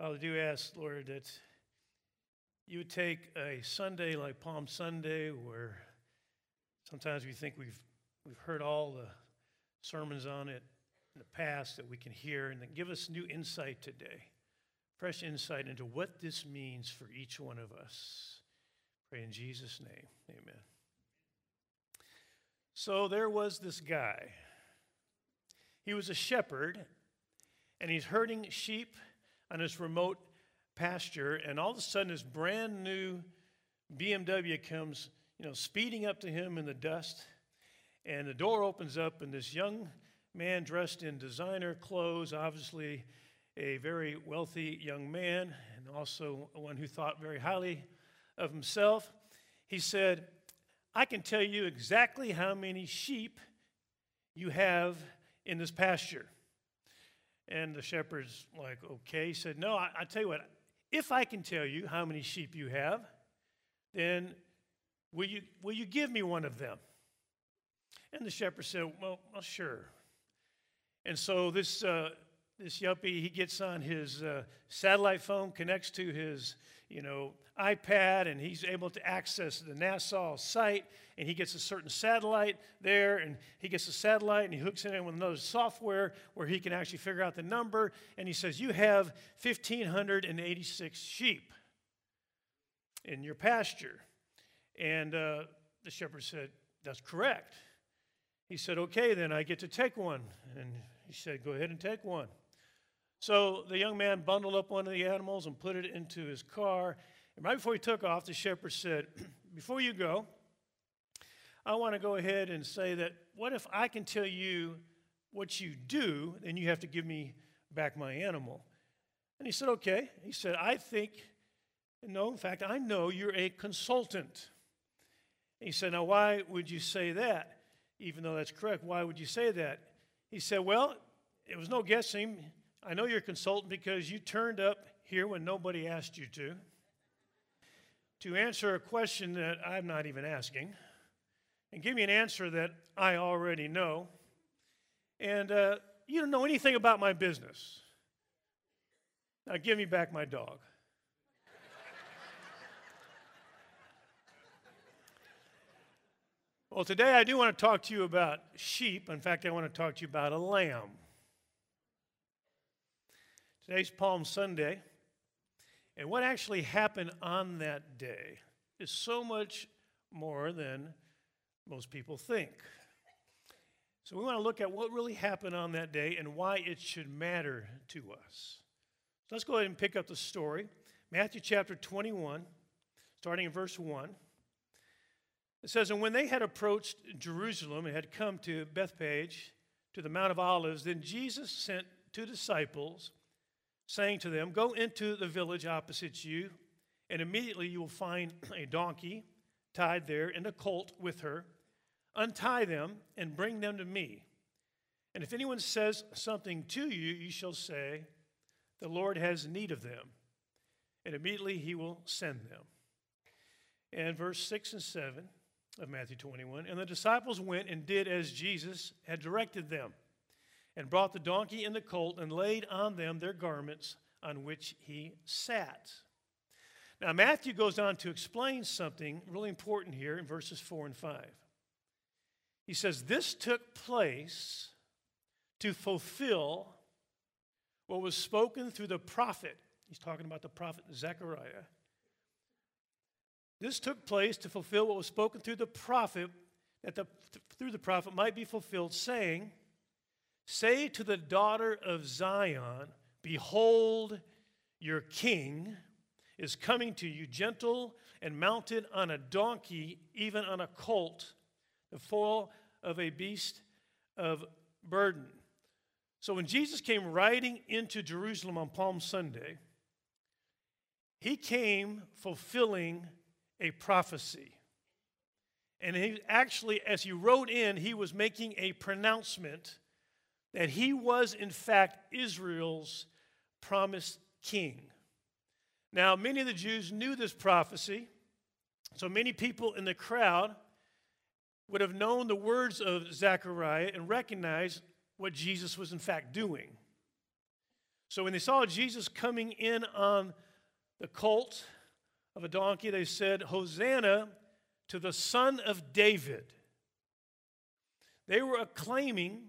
I do ask, Lord, that you would take a Sunday like Palm Sunday, where sometimes we think we've, we've heard all the sermons on it in the past that we can hear, and then give us new insight today, fresh insight into what this means for each one of us. Pray in Jesus' name. Amen. So there was this guy. He was a shepherd, and he's herding sheep on this remote pasture, and all of a sudden, this brand new BMW comes, you know, speeding up to him in the dust, and the door opens up, and this young man dressed in designer clothes, obviously a very wealthy young man, and also one who thought very highly of himself, he said, I can tell you exactly how many sheep you have in this pasture. And the shepherd's like, okay. He said, No, I, I tell you what, if I can tell you how many sheep you have, then will you, will you give me one of them? And the shepherd said, Well, well sure. And so this, uh, this yuppie, he gets on his uh, satellite phone, connects to his, you know, iPad, and he's able to access the NASA site, and he gets a certain satellite there, and he gets a satellite, and he hooks it in with another software where he can actually figure out the number, and he says, you have 1,586 sheep in your pasture. And uh, the shepherd said, that's correct. He said, okay, then I get to take one. And he said, go ahead and take one. So the young man bundled up one of the animals and put it into his car. And right before he took off, the shepherd said, Before you go, I want to go ahead and say that what if I can tell you what you do, then you have to give me back my animal? And he said, Okay. He said, I think, no, in fact, I know you're a consultant. he said, Now, why would you say that? Even though that's correct, why would you say that? He said, Well, it was no guessing. I know you're a consultant because you turned up here when nobody asked you to, to answer a question that I'm not even asking, and give me an answer that I already know. And uh, you don't know anything about my business. Now give me back my dog. well, today I do want to talk to you about sheep. In fact, I want to talk to you about a lamb. Today's Palm Sunday. And what actually happened on that day is so much more than most people think. So we want to look at what really happened on that day and why it should matter to us. So let's go ahead and pick up the story. Matthew chapter 21, starting in verse 1. It says, And when they had approached Jerusalem and had come to Bethphage, to the Mount of Olives, then Jesus sent two disciples saying to them, Go into the village opposite you, and immediately you will find a donkey tied there and a colt with her. Untie them and bring them to me. And if anyone says something to you, you shall say, The Lord has need of them. And immediately he will send them. And verse 6 and 7 of Matthew 21 And the disciples went and did as Jesus had directed them and brought the donkey and the colt and laid on them their garments on which he sat. Now, Matthew goes on to explain something really important here in verses 4 and 5. He says, This took place to fulfill what was spoken through the prophet. He's talking about the prophet Zechariah. This took place to fulfill what was spoken through the prophet, that the, through the prophet might be fulfilled, saying, Say to the daughter of Zion, Behold, your king is coming to you, gentle and mounted on a donkey, even on a colt, the foal of a beast of burden. So when Jesus came riding into Jerusalem on Palm Sunday, he came fulfilling a prophecy. And he actually, as he rode in, he was making a pronouncement that he was, in fact, Israel's promised king. Now, many of the Jews knew this prophecy, so many people in the crowd would have known the words of Zechariah and recognized what Jesus was, in fact, doing. So when they saw Jesus coming in on the colt of a donkey, they said, Hosanna to the Son of David. They were acclaiming,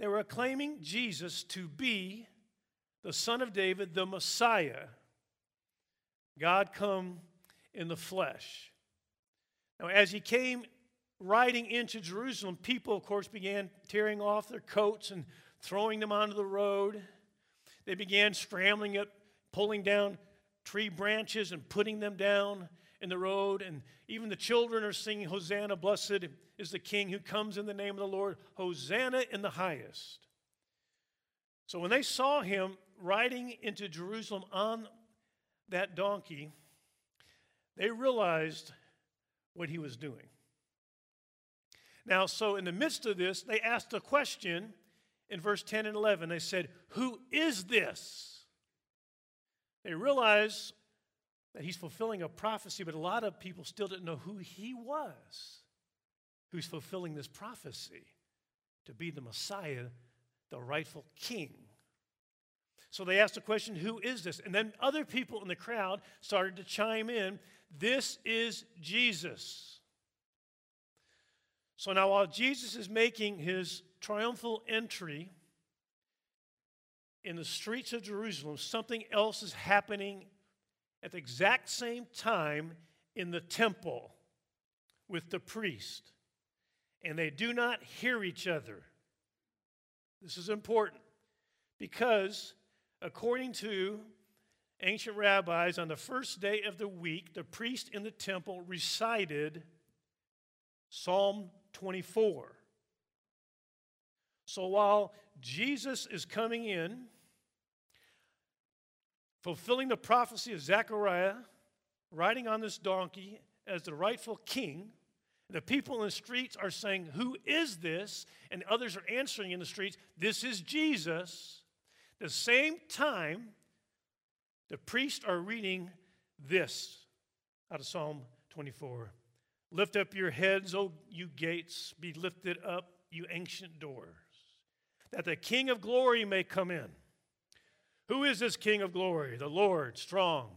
they were acclaiming Jesus to be the Son of David, the Messiah. God come in the flesh. Now, as he came riding into Jerusalem, people, of course, began tearing off their coats and throwing them onto the road. They began scrambling up, pulling down tree branches and putting them down in the road. And even the children are singing, Hosanna, blessed is the King who comes in the name of the Lord. Hosanna in the highest. So when they saw him riding into Jerusalem on that donkey, they realized what he was doing. Now, so in the midst of this, they asked a question in verse 10 and 11. They said, Who is this? They realized that he's fulfilling a prophecy, but a lot of people still didn't know who he was who's fulfilling this prophecy to be the Messiah, the rightful king. So they asked the question, Who is this? And then other people in the crowd started to chime in, This is Jesus. So now, while Jesus is making his triumphal entry in the streets of Jerusalem, something else is happening at the exact same time in the temple with the priest. And they do not hear each other. This is important because, according to ancient rabbis, on the first day of the week, the priest in the temple recited Psalm 24. So while Jesus is coming in, fulfilling the prophecy of Zechariah, riding on this donkey as the rightful king, the people in the streets are saying, Who is this? And others are answering in the streets, This is Jesus. The same time, the priests are reading this out of Psalm 24 Lift up your heads, O you gates, be lifted up, you ancient doors, that the King of glory may come in. Who is this King of glory? The Lord, strong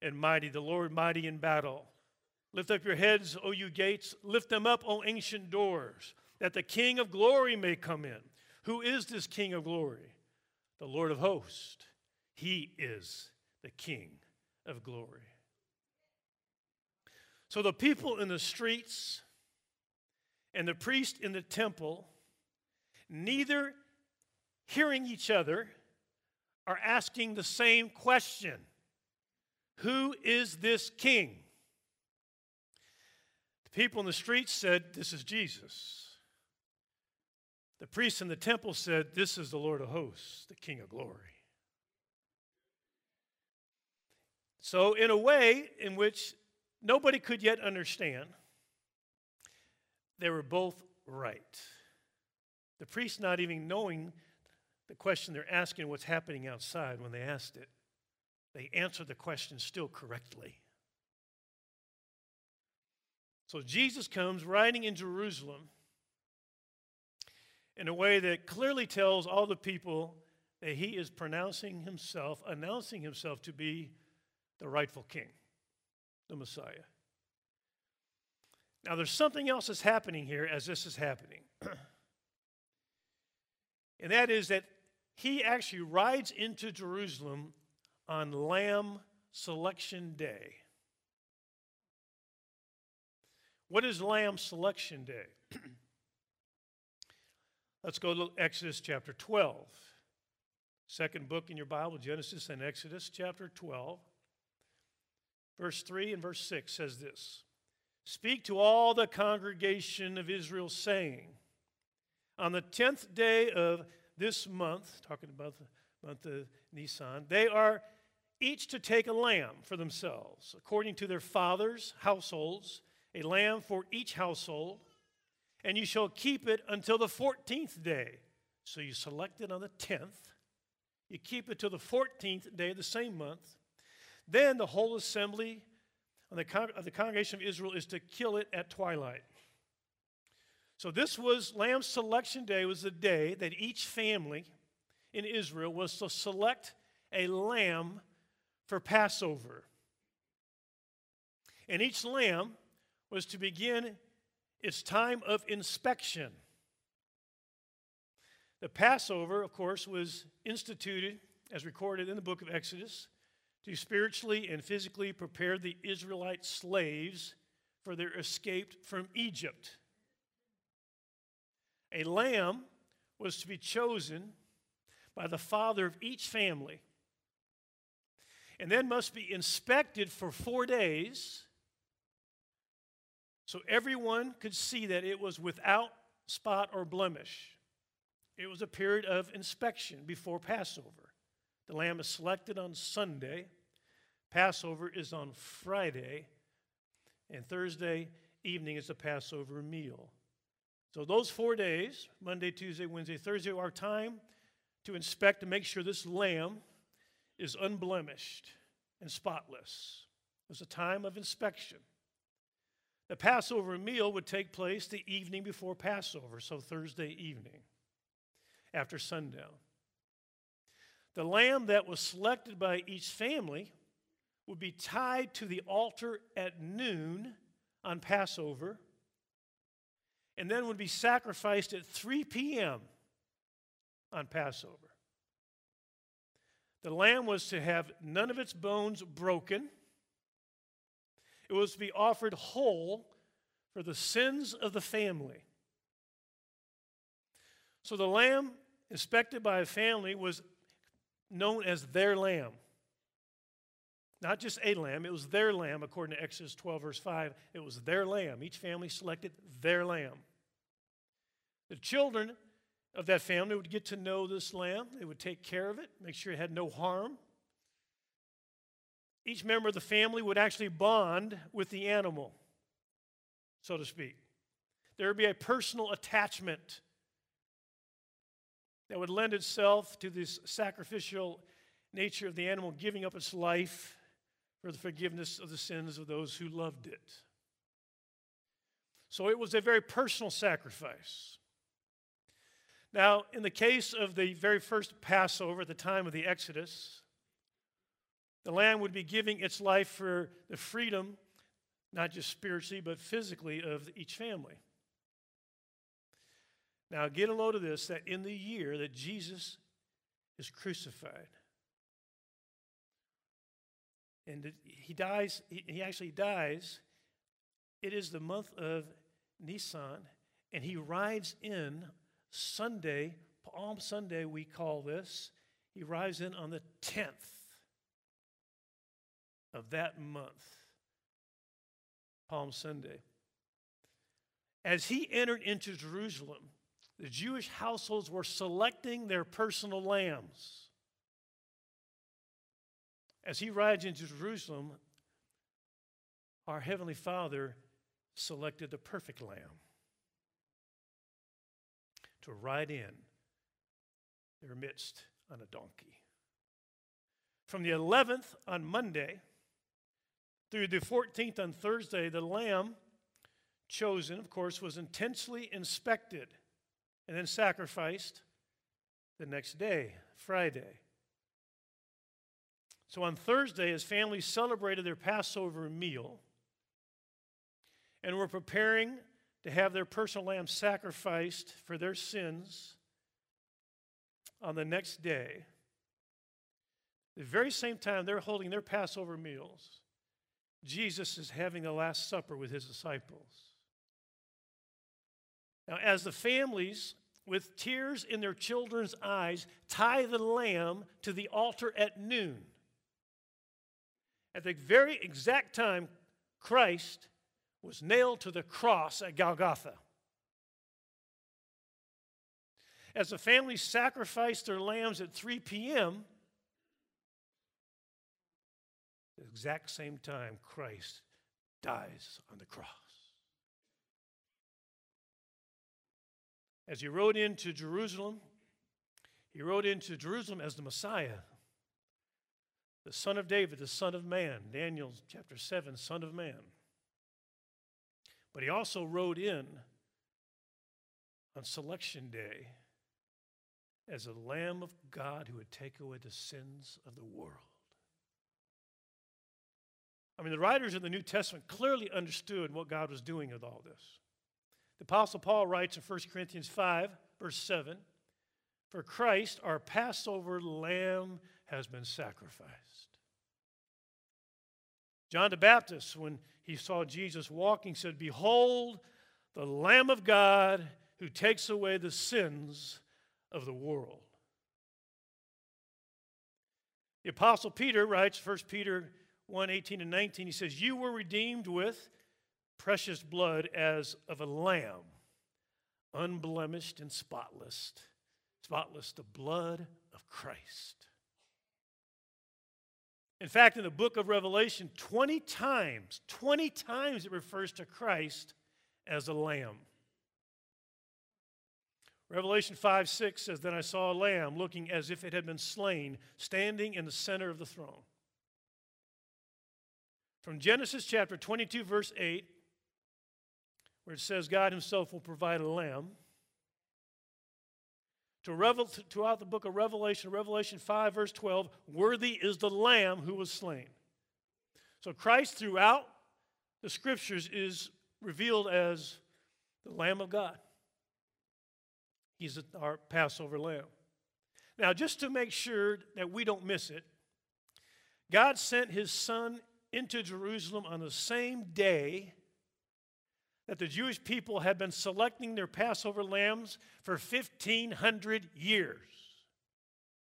and mighty, the Lord mighty in battle. Lift up your heads, O you gates, lift them up, O ancient doors, that the King of glory may come in. Who is this King of glory? The Lord of hosts. He is the King of glory. So the people in the streets and the priest in the temple, neither hearing each other, are asking the same question Who is this king? The people in the streets said, This is Jesus. The priests in the temple said, This is the Lord of hosts, the King of glory. So, in a way in which nobody could yet understand. They were both right. The priest not even knowing the question they're asking, what's happening outside, when they asked it, they answered the question still correctly. So Jesus comes riding in Jerusalem in a way that clearly tells all the people that he is pronouncing himself, announcing himself to be the rightful king the Messiah. Now, there's something else that's happening here as this is happening. and that is that he actually rides into Jerusalem on Lamb Selection Day. What is Lamb Selection Day? Let's go to Exodus chapter 12. Second book in your Bible, Genesis and Exodus chapter 12. Verse 3 and verse 6 says this Speak to all the congregation of Israel, saying, On the tenth day of this month, talking about the month of Nisan, they are each to take a lamb for themselves, according to their fathers' households, a lamb for each household, and you shall keep it until the 14th day. So you select it on the 10th, you keep it till the 14th day of the same month. Then the whole assembly of the, congregation of Israel is to kill it at twilight. So this was Lamb Selection Day was the day that each family in Israel was to select a lamb for Passover. And each lamb was to begin its time of inspection. The Passover, of course, was instituted, as recorded in the book of Exodus, to spiritually and physically prepare the Israelite slaves for their escape from Egypt. A lamb was to be chosen by the father of each family and then must be inspected for four days so everyone could see that it was without spot or blemish. It was a period of inspection before Passover. The lamb is selected on Sunday, Passover is on Friday, and Thursday evening is the Passover meal. So, those four days Monday, Tuesday, Wednesday, Thursday are time to inspect to make sure this lamb is unblemished and spotless. It was a time of inspection. The Passover meal would take place the evening before Passover, so Thursday evening after sundown. The lamb that was selected by each family would be tied to the altar at noon on Passover and then would be sacrificed at 3 p.m. on Passover. The lamb was to have none of its bones broken. It was to be offered whole for the sins of the family. So the lamb inspected by a family was known as their lamb. Not just a lamb, it was their lamb, according to Exodus 12, verse 5. It was their lamb. Each family selected their lamb. The children of that family would get to know this lamb, they would take care of it, make sure it had no harm. Each member of the family would actually bond with the animal, so to speak. There would be a personal attachment that would lend itself to this sacrificial nature of the animal giving up its life for the forgiveness of the sins of those who loved it. So it was a very personal sacrifice. Now, in the case of the very first Passover at the time of the Exodus, the lamb would be giving its life for the freedom, not just spiritually, but physically, of each family. Now, get a load of this that in the year that Jesus is crucified, and he dies, he actually dies, it is the month of Nisan, and he rides in Sunday, Palm Sunday, we call this. He rides in on the 10th of that month, Palm Sunday. As he entered into Jerusalem, the Jewish households were selecting their personal lambs. As he rides into Jerusalem, our Heavenly Father selected the perfect lamb to ride in their midst on a donkey. From the 11th on Monday through the 14th on Thursday, the lamb chosen, of course, was intensely inspected and then sacrificed the next day, Friday. So on Thursday, his family celebrated their Passover meal and were preparing to have their personal lamb sacrificed for their sins on the next day. The very same time they're holding their Passover meals, Jesus is having the Last Supper with his disciples. Now, as the families, with tears in their children's eyes, tie the lamb to the altar at noon, at the very exact time Christ was nailed to the cross at Golgotha. As the family sacrificed their lambs at 3 p.m., the exact same time Christ dies on the cross. As he rode into Jerusalem, he rode into Jerusalem as the Messiah, the Son of David, the Son of Man. Daniel chapter 7, Son of Man. But he also rode in on selection day as a Lamb of God who would take away the sins of the world. I mean, the writers of the New Testament clearly understood what God was doing with all this. The Apostle Paul writes in 1 Corinthians 5, verse 7 For Christ, our Passover lamb, has been sacrificed. John the Baptist, when he saw Jesus walking, said, Behold, the Lamb of God who takes away the sins of the world. The Apostle Peter writes, 1 Peter 1 18 and 19, he says, You were redeemed with precious blood as of a lamb, unblemished and spotless, spotless, the blood of Christ. In fact, in the book of Revelation, 20 times, 20 times it refers to Christ as a lamb. Revelation 5 6 says, Then I saw a lamb looking as if it had been slain, standing in the center of the throne. From Genesis chapter 22, verse 8, where it says God Himself will provide a lamb, to revel, throughout the book of Revelation, Revelation 5, verse 12, worthy is the lamb who was slain. So Christ throughout the scriptures is revealed as the Lamb of God. He's our Passover lamb. Now, just to make sure that we don't miss it, God sent his son into Jerusalem on the same day that the Jewish people had been selecting their Passover lambs for 1,500 years.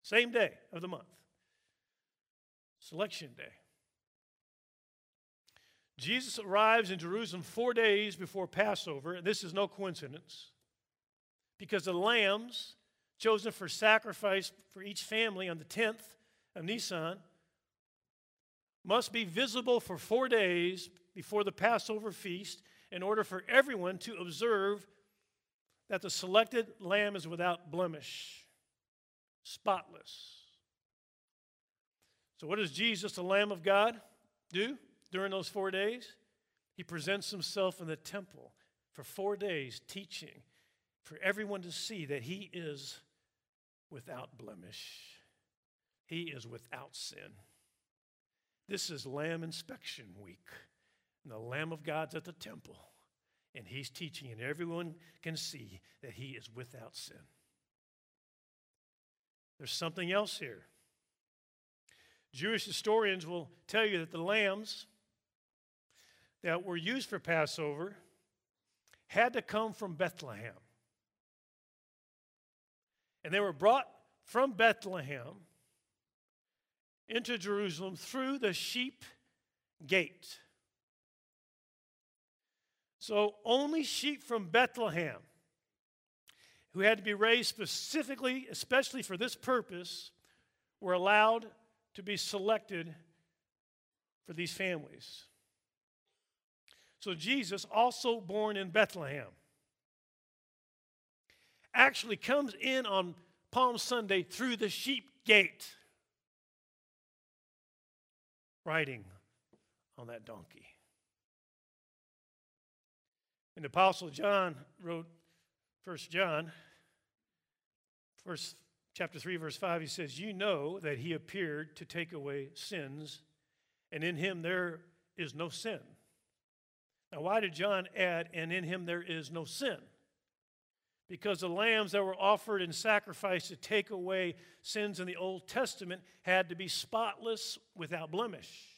Same day of the month. Selection day. Jesus arrives in Jerusalem four days before Passover, and this is no coincidence, because the lambs chosen for sacrifice for each family on the 10th of Nisan must be visible for four days before the Passover feast in order for everyone to observe that the selected lamb is without blemish, spotless. So, what does Jesus, the Lamb of God, do during those four days? He presents himself in the temple for four days, teaching for everyone to see that he is without blemish, he is without sin. This is Lamb Inspection Week. And the Lamb of God's at the temple. And he's teaching, and everyone can see that he is without sin. There's something else here. Jewish historians will tell you that the lambs that were used for Passover had to come from Bethlehem. And they were brought from Bethlehem into Jerusalem through the sheep gate. So only sheep from Bethlehem, who had to be raised specifically, especially for this purpose, were allowed to be selected for these families. So Jesus, also born in Bethlehem, actually comes in on Palm Sunday through the sheep gate riding on that donkey. And the Apostle John wrote First John, first chapter 3, verse 5, he says, You know that he appeared to take away sins, and in him there is no sin. Now, why did John add, and in him there is no sin? Because the lambs that were offered in sacrifice to take away sins in the Old Testament had to be spotless without blemish.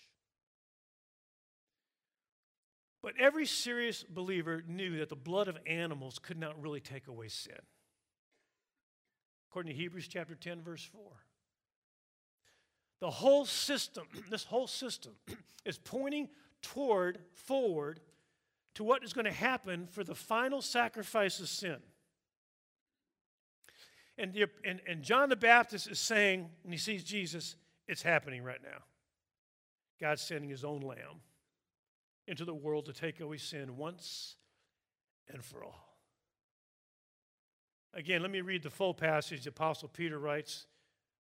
But every serious believer knew that the blood of animals could not really take away sin. According to Hebrews chapter 10, verse 4. The whole system, this whole system, is pointing toward, forward, to what is going to happen for the final sacrifice of sin. And, the, and, and John the Baptist is saying, when he sees Jesus, it's happening right now. God's sending his own lamb into the world to take away sin once and for all. Again, let me read the full passage. The Apostle Peter writes,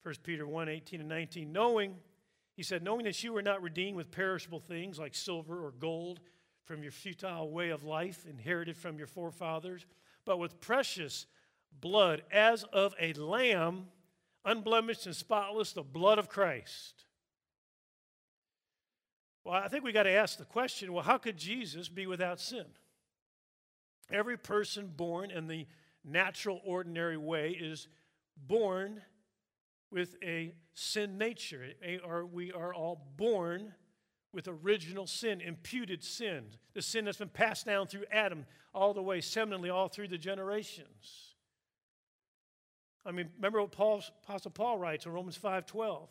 1 Peter 1 18 and 19. Knowing, he said, knowing that you were not redeemed with perishable things like silver or gold from your futile way of life inherited from your forefathers, but with precious blood as of a lamb, unblemished and spotless, the blood of Christ. Well, I think we got to ask the question well, how could Jesus be without sin? Every person born in the natural, ordinary way is born with a sin nature, we are all born with original sin, imputed sin, the sin that's been passed down through Adam all the way, seminally, all through the generations. I mean, remember what Paul, Apostle Paul writes in Romans 5.12.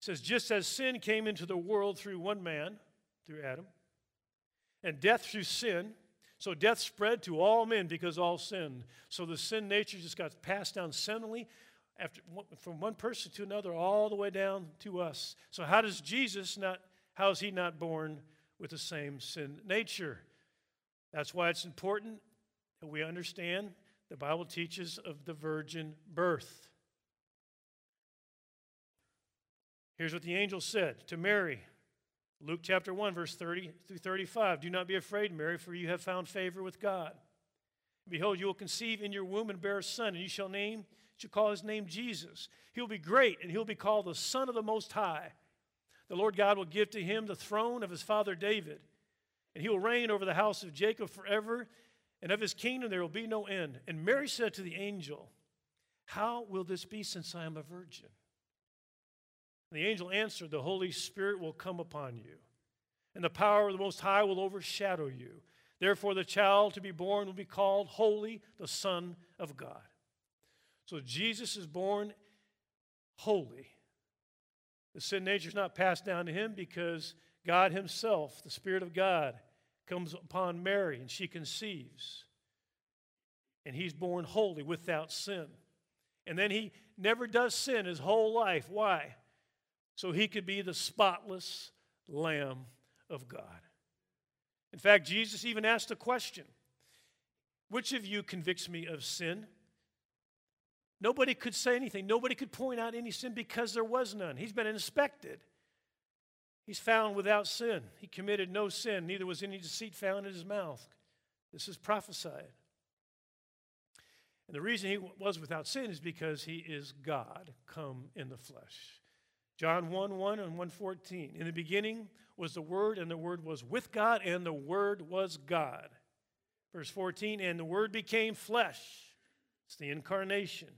It says, just as sin came into the world through one man, through Adam, and death through sin, so death spread to all men because all sinned. So the sin nature just got passed down seminally after, from one person to another, all the way down to us. So how does Jesus not, how is he not born with the same sin nature? That's why it's important that we understand the Bible teaches of the virgin birth. Here's what the angel said to Mary Luke chapter 1, verse 30 through 35. Do not be afraid, Mary, for you have found favor with God. Behold, you will conceive in your womb and bear a son, and you shall name, shall call his name Jesus. He will be great, and he'll be called the Son of the Most High. The Lord God will give to him the throne of his father David, and he will reign over the house of Jacob forever, and of his kingdom there will be no end. And Mary said to the angel, How will this be since I am a virgin? The angel answered, The Holy Spirit will come upon you, and the power of the Most High will overshadow you. Therefore, the child to be born will be called Holy, the Son of God. So Jesus is born holy. The sin nature is not passed down to him because God Himself, the Spirit of God, comes upon Mary and she conceives. And he's born holy without sin. And then he never does sin his whole life. Why? So he could be the spotless Lamb of God. In fact, Jesus even asked a question Which of you convicts me of sin? Nobody could say anything. Nobody could point out any sin because there was none. He's been inspected. He's found without sin. He committed no sin, neither was any deceit found in his mouth. This is prophesied. And the reason he was without sin is because he is God come in the flesh. John 1 1 and 114. In the beginning was the Word, and the Word was with God, and the Word was God. Verse 14, and the Word became flesh. It's the incarnation.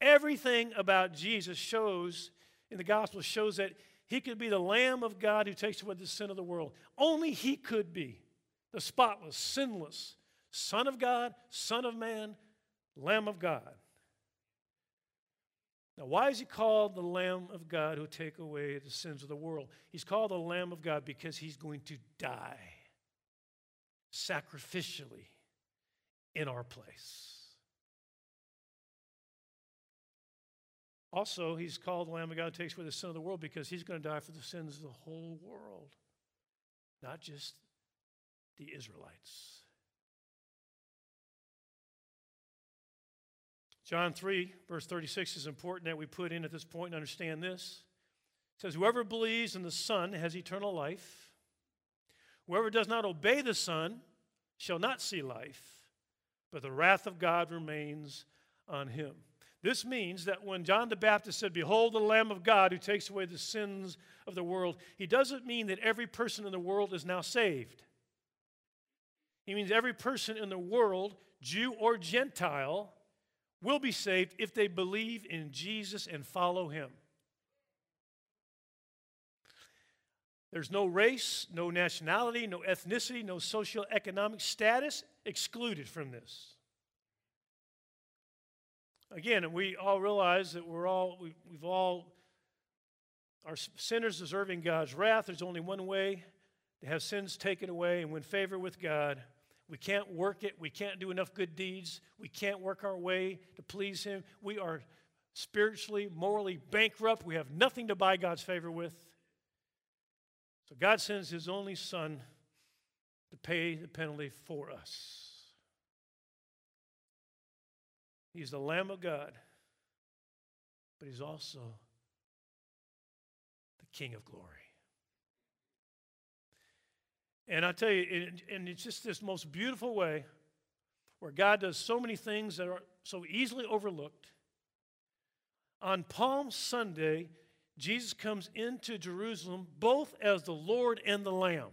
Everything about Jesus shows, in the gospel, shows that he could be the Lamb of God who takes away the sin of the world. Only He could be the spotless, sinless Son of God, Son of Man, Lamb of God. Now, why is he called the Lamb of God who take away the sins of the world? He's called the Lamb of God because he's going to die sacrificially in our place. Also, he's called the Lamb of God who takes away the sin of the world because he's going to die for the sins of the whole world, not just the Israelites. John 3, verse 36 is important that we put in at this point and understand this. It says, Whoever believes in the Son has eternal life. Whoever does not obey the Son shall not see life, but the wrath of God remains on him. This means that when John the Baptist said, Behold the Lamb of God who takes away the sins of the world, he doesn't mean that every person in the world is now saved. He means every person in the world, Jew or Gentile, will be saved if they believe in Jesus and follow him. There's no race, no nationality, no ethnicity, no socioeconomic status excluded from this. Again, we all realize that we're all, we, we've all, are sinners deserving God's wrath. There's only one way to have sins taken away and win favor with God. We can't work it. We can't do enough good deeds. We can't work our way to please Him. We are spiritually, morally bankrupt. We have nothing to buy God's favor with. So God sends His only Son to pay the penalty for us. He's the Lamb of God, but He's also the King of glory. And I tell you, and it's just this most beautiful way where God does so many things that are so easily overlooked. On Palm Sunday, Jesus comes into Jerusalem both as the Lord and the Lamb.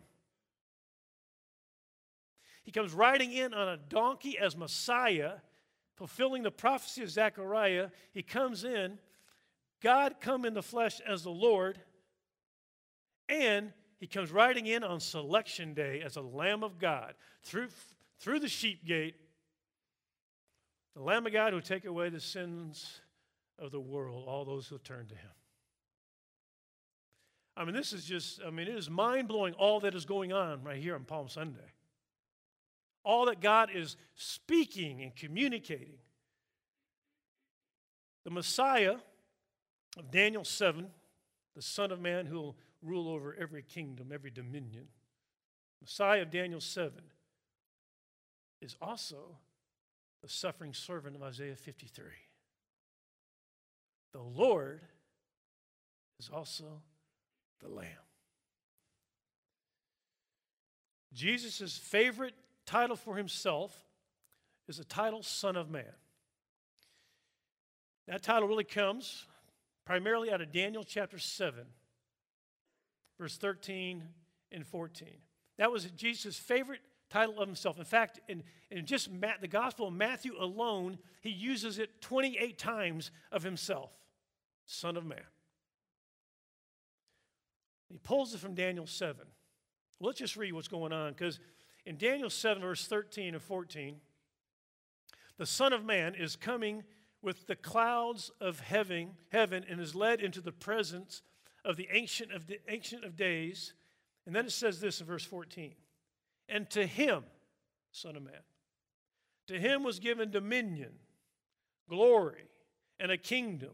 He comes riding in on a donkey as Messiah, fulfilling the prophecy of Zechariah. He comes in, God come in the flesh as the Lord, and he comes riding in on selection day as a Lamb of God through, through the sheep gate, the Lamb of God who take away the sins of the world, all those who turn to him. I mean, this is just, I mean, it is mind blowing all that is going on right here on Palm Sunday. All that God is speaking and communicating. The Messiah of Daniel 7, the Son of Man who will rule over every kingdom, every dominion, Messiah of Daniel 7, is also the suffering servant of Isaiah 53. The Lord is also the Lamb. Jesus' favorite title for himself is the title Son of Man. That title really comes primarily out of Daniel chapter 7, verse 13 and 14. That was Jesus' favorite title of himself. In fact, in, in just the Gospel of Matthew alone, he uses it 28 times of himself Son of Man. He pulls it from Daniel 7. Well, let's just read what's going on because in Daniel 7, verse 13 and 14, the Son of Man is coming with the clouds of heaven, heaven and is led into the presence of the ancient of, the ancient of days. And then it says this in verse 14 And to him, Son of Man, to him was given dominion, glory, and a kingdom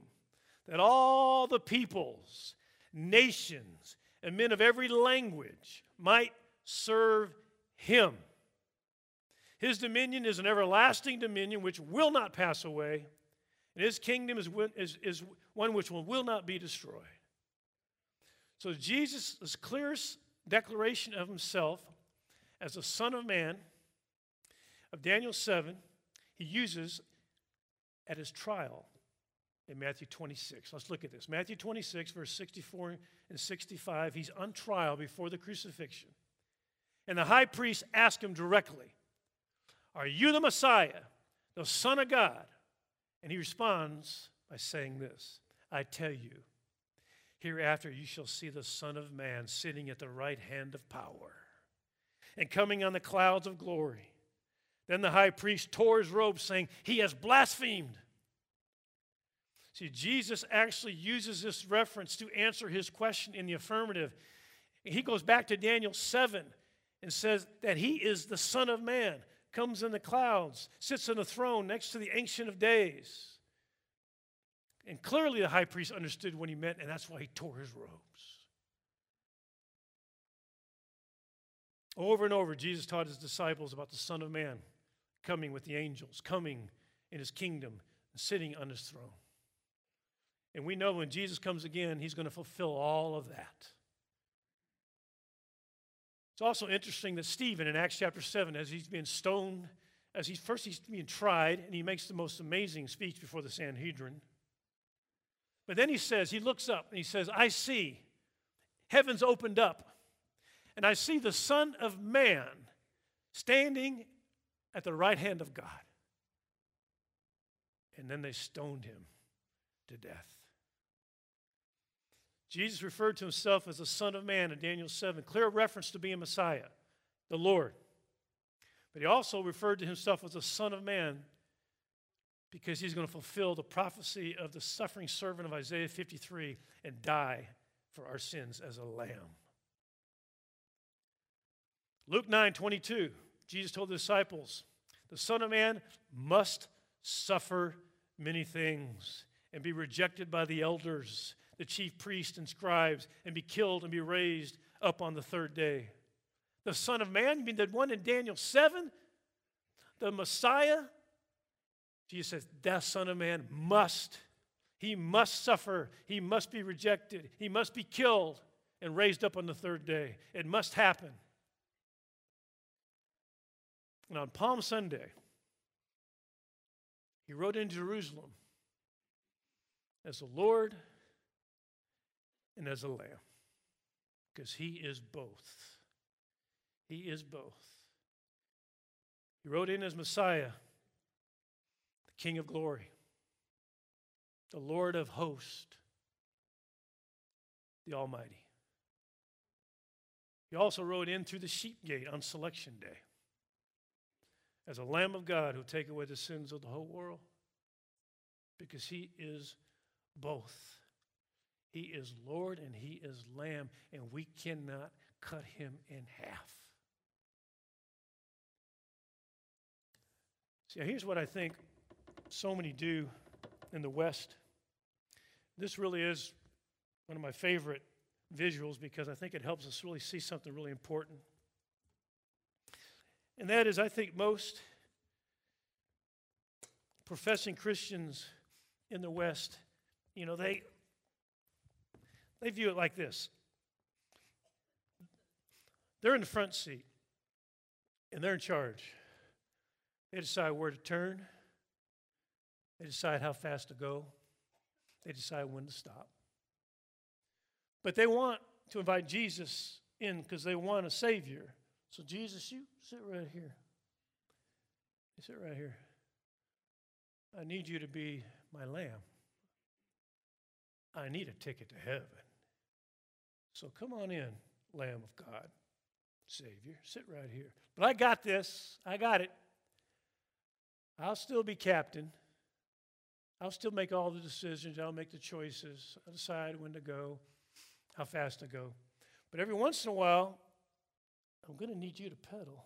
that all the peoples, nations, and men of every language might serve him. His dominion is an everlasting dominion which will not pass away, and his kingdom is, is, is one which will, will not be destroyed. So, Jesus' clearest declaration of himself as the Son of Man of Daniel 7, he uses at his trial in Matthew 26. Let's look at this. Matthew 26, verse 64 and 65. He's on trial before the crucifixion. And the high priest asked him directly, Are you the Messiah, the Son of God? And he responds by saying this I tell you, hereafter you shall see the Son of Man sitting at the right hand of power and coming on the clouds of glory. Then the high priest tore his robe, saying, He has blasphemed. See, Jesus actually uses this reference to answer his question in the affirmative. He goes back to Daniel 7 and says that he is the Son of Man, comes in the clouds, sits on the throne next to the Ancient of Days. And clearly the high priest understood what he meant, and that's why he tore his robes. Over and over, Jesus taught his disciples about the Son of Man coming with the angels, coming in his kingdom, sitting on his throne. And we know when Jesus comes again, he's going to fulfill all of that. It's also interesting that Stephen in Acts chapter 7, as he's being stoned, as he's first he's being tried, and he makes the most amazing speech before the Sanhedrin. But then he says, he looks up and he says, I see heavens opened up, and I see the Son of Man standing at the right hand of God. And then they stoned him to death. Jesus referred to himself as the Son of Man in Daniel 7, clear reference to being Messiah, the Lord. But he also referred to himself as the Son of Man because he's going to fulfill the prophecy of the suffering servant of Isaiah 53 and die for our sins as a lamb. Luke 9 22, Jesus told the disciples, The Son of Man must suffer many things and be rejected by the elders the chief priests and scribes and be killed and be raised up on the third day. The Son of Man, you mean the one in Daniel 7? The Messiah? Jesus says, that Son of Man must. He must suffer. He must be rejected. He must be killed and raised up on the third day. It must happen. And on Palm Sunday, He rode into Jerusalem as a Lord and as a lamb because he is both. He is both. He rode in as Messiah, the King of glory, the Lord of hosts, the Almighty. He also rode in through the sheep gate on selection day as a Lamb of God who take away the sins of the whole world because he is both. He is Lord and he is Lamb, and we cannot cut him in half. See, here's what I think so many do in the West. This really is one of my favorite visuals because I think it helps us really see something really important. And that is, I think most professing Christians in the West, you know, they, they view it like this they're in the front seat and they're in charge. They decide where to turn, they decide how fast to go, they decide when to stop. But they want to invite Jesus in because they want a Savior. So, Jesus, you sit right here. You sit right here. I need you to be my lamb. I need a ticket to heaven. So come on in, Lamb of God, Savior. Sit right here. But I got this. I got it. I'll still be captain. I'll still make all the decisions. I'll make the choices. I'll decide when to go how fast to go. But every once in a while, I'm going to need you to pedal.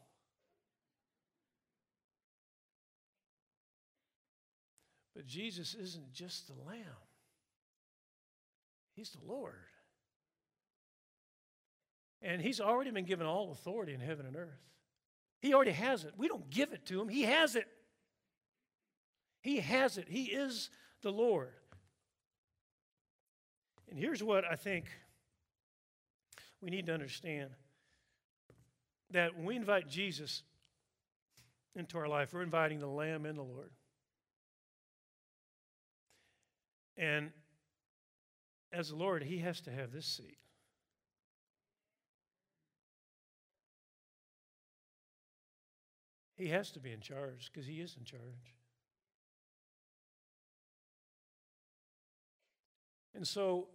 But Jesus isn't just the Lamb, He's the Lord. And He's already been given all authority in heaven and earth. He already has it. We don't give it to Him, He has it. He has it. He is the Lord. And here's what I think we need to understand that when we invite Jesus into our life, we're inviting the Lamb and the Lord. And as the Lord, He has to have this seat. He has to be in charge because He is in charge. And so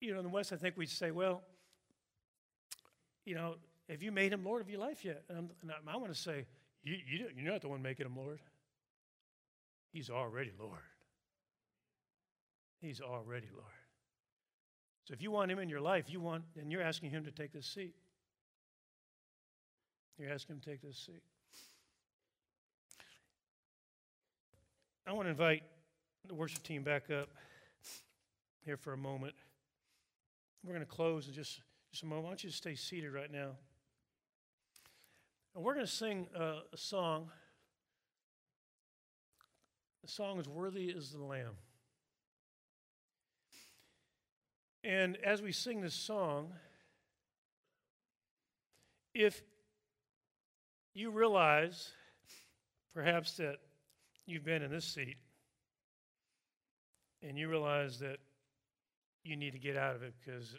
you know, in the West, I think we say, well, you know, have you made him Lord of your life yet? And, and I, I want to say, you, you, you're not the one making him Lord. He's already Lord. He's already Lord. So if you want him in your life, you want, and you're asking him to take this seat. You're asking him to take this seat. I want to invite the worship team back up here for a moment. We're going to close in just, just a moment. Why don't you stay seated right now? And we're going to sing uh, a song. The song is Worthy is the Lamb. And as we sing this song, if you realize perhaps that you've been in this seat and you realize that you need to get out of it because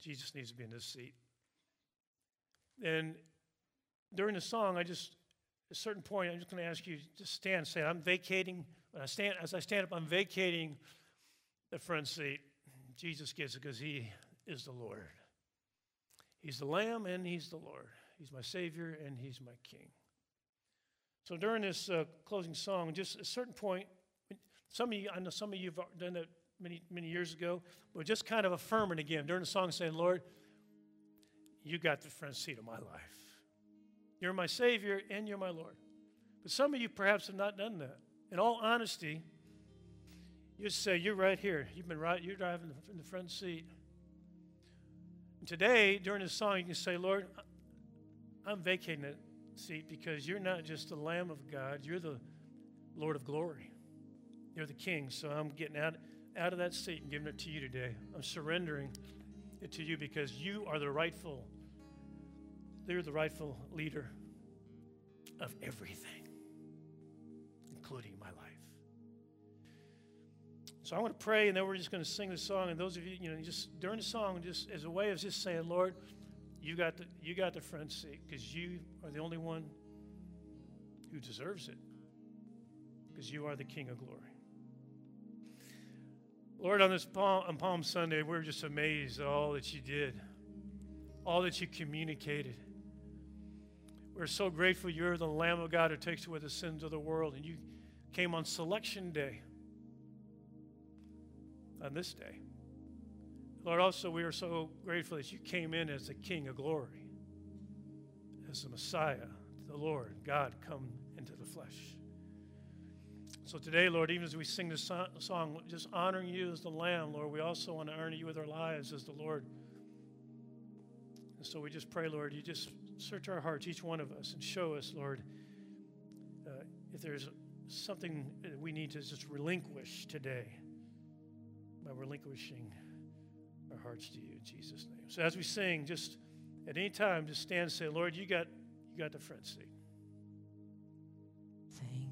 Jesus needs to be in this seat. And during the song, I just, at a certain point, I'm just going to ask you to stand and say, I'm vacating, when I stand, as I stand up, I'm vacating the front seat. Jesus gets it because he is the Lord. He's the Lamb and he's the Lord. He's my Savior and he's my King. So during this uh, closing song, just a certain point, some of you, I know some of you have done that many, many years ago, but just kind of affirming again during the song saying, Lord, you got the front seat of my life. You're my Savior and you're my Lord. But some of you perhaps have not done that. In all honesty, you say, You're right here. You've been right, you're driving in the front seat. And today, during this song, you can say, Lord, I'm vacating that seat because you're not just the Lamb of God, you're the Lord of glory. You're the King. So I'm getting out out of that seat and giving it to you today. I'm surrendering it to you because you are the rightful, you're the rightful leader of everything, including my life. So I want to pray, and then we're just going to sing the song. And those of you, you know, just during the song, just as a way of just saying, Lord, you got the you got the front seat because you are the only one who deserves it. Because you are the King of glory. Lord, on this Palm, on Palm Sunday, we're just amazed at all that you did, all that you communicated. We're so grateful you're the Lamb of God who takes away the sins of the world, and you came on selection day on this day. Lord, also, we are so grateful that you came in as the King of glory, as the Messiah, the Lord, God, come into the flesh. So today, Lord, even as we sing this song, just honoring you as the Lamb, Lord, we also want to honor you with our lives as the Lord. And so we just pray, Lord, you just search our hearts, each one of us, and show us, Lord, uh, if there's something that we need to just relinquish today by relinquishing our hearts to you in Jesus' name. So as we sing, just at any time, just stand and say, Lord, you got you got the front seat. Thank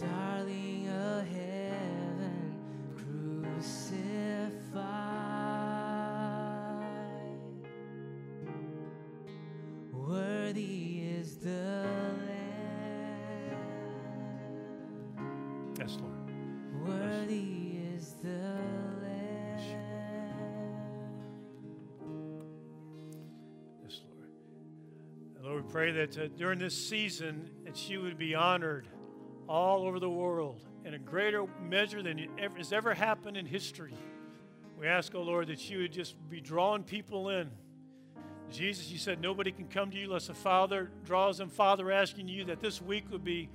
darling of heaven, crucified. Worthy is the Lamb. Yes, Lord. Worthy is the Lamb. Yes, Lord. And Lord, we pray that uh, during this season that you would be honored all over the world in a greater measure than ever, has ever happened in history. We ask, oh Lord, that you would just be drawing people in. Jesus, you said nobody can come to you unless the Father draws them. Father, asking you that this week would be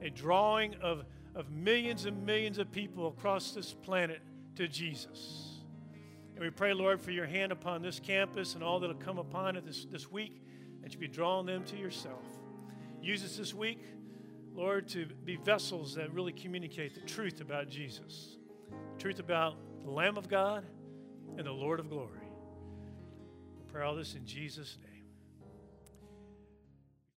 a drawing of, of millions and millions of people across this planet to Jesus. And we pray, Lord, for your hand upon this campus and all that will come upon it this, this week, that you be drawing them to yourself. Use us this week, Lord, to be vessels that really communicate the truth about Jesus, truth about the Lamb of God and the Lord of glory. We pray all this in Jesus' name.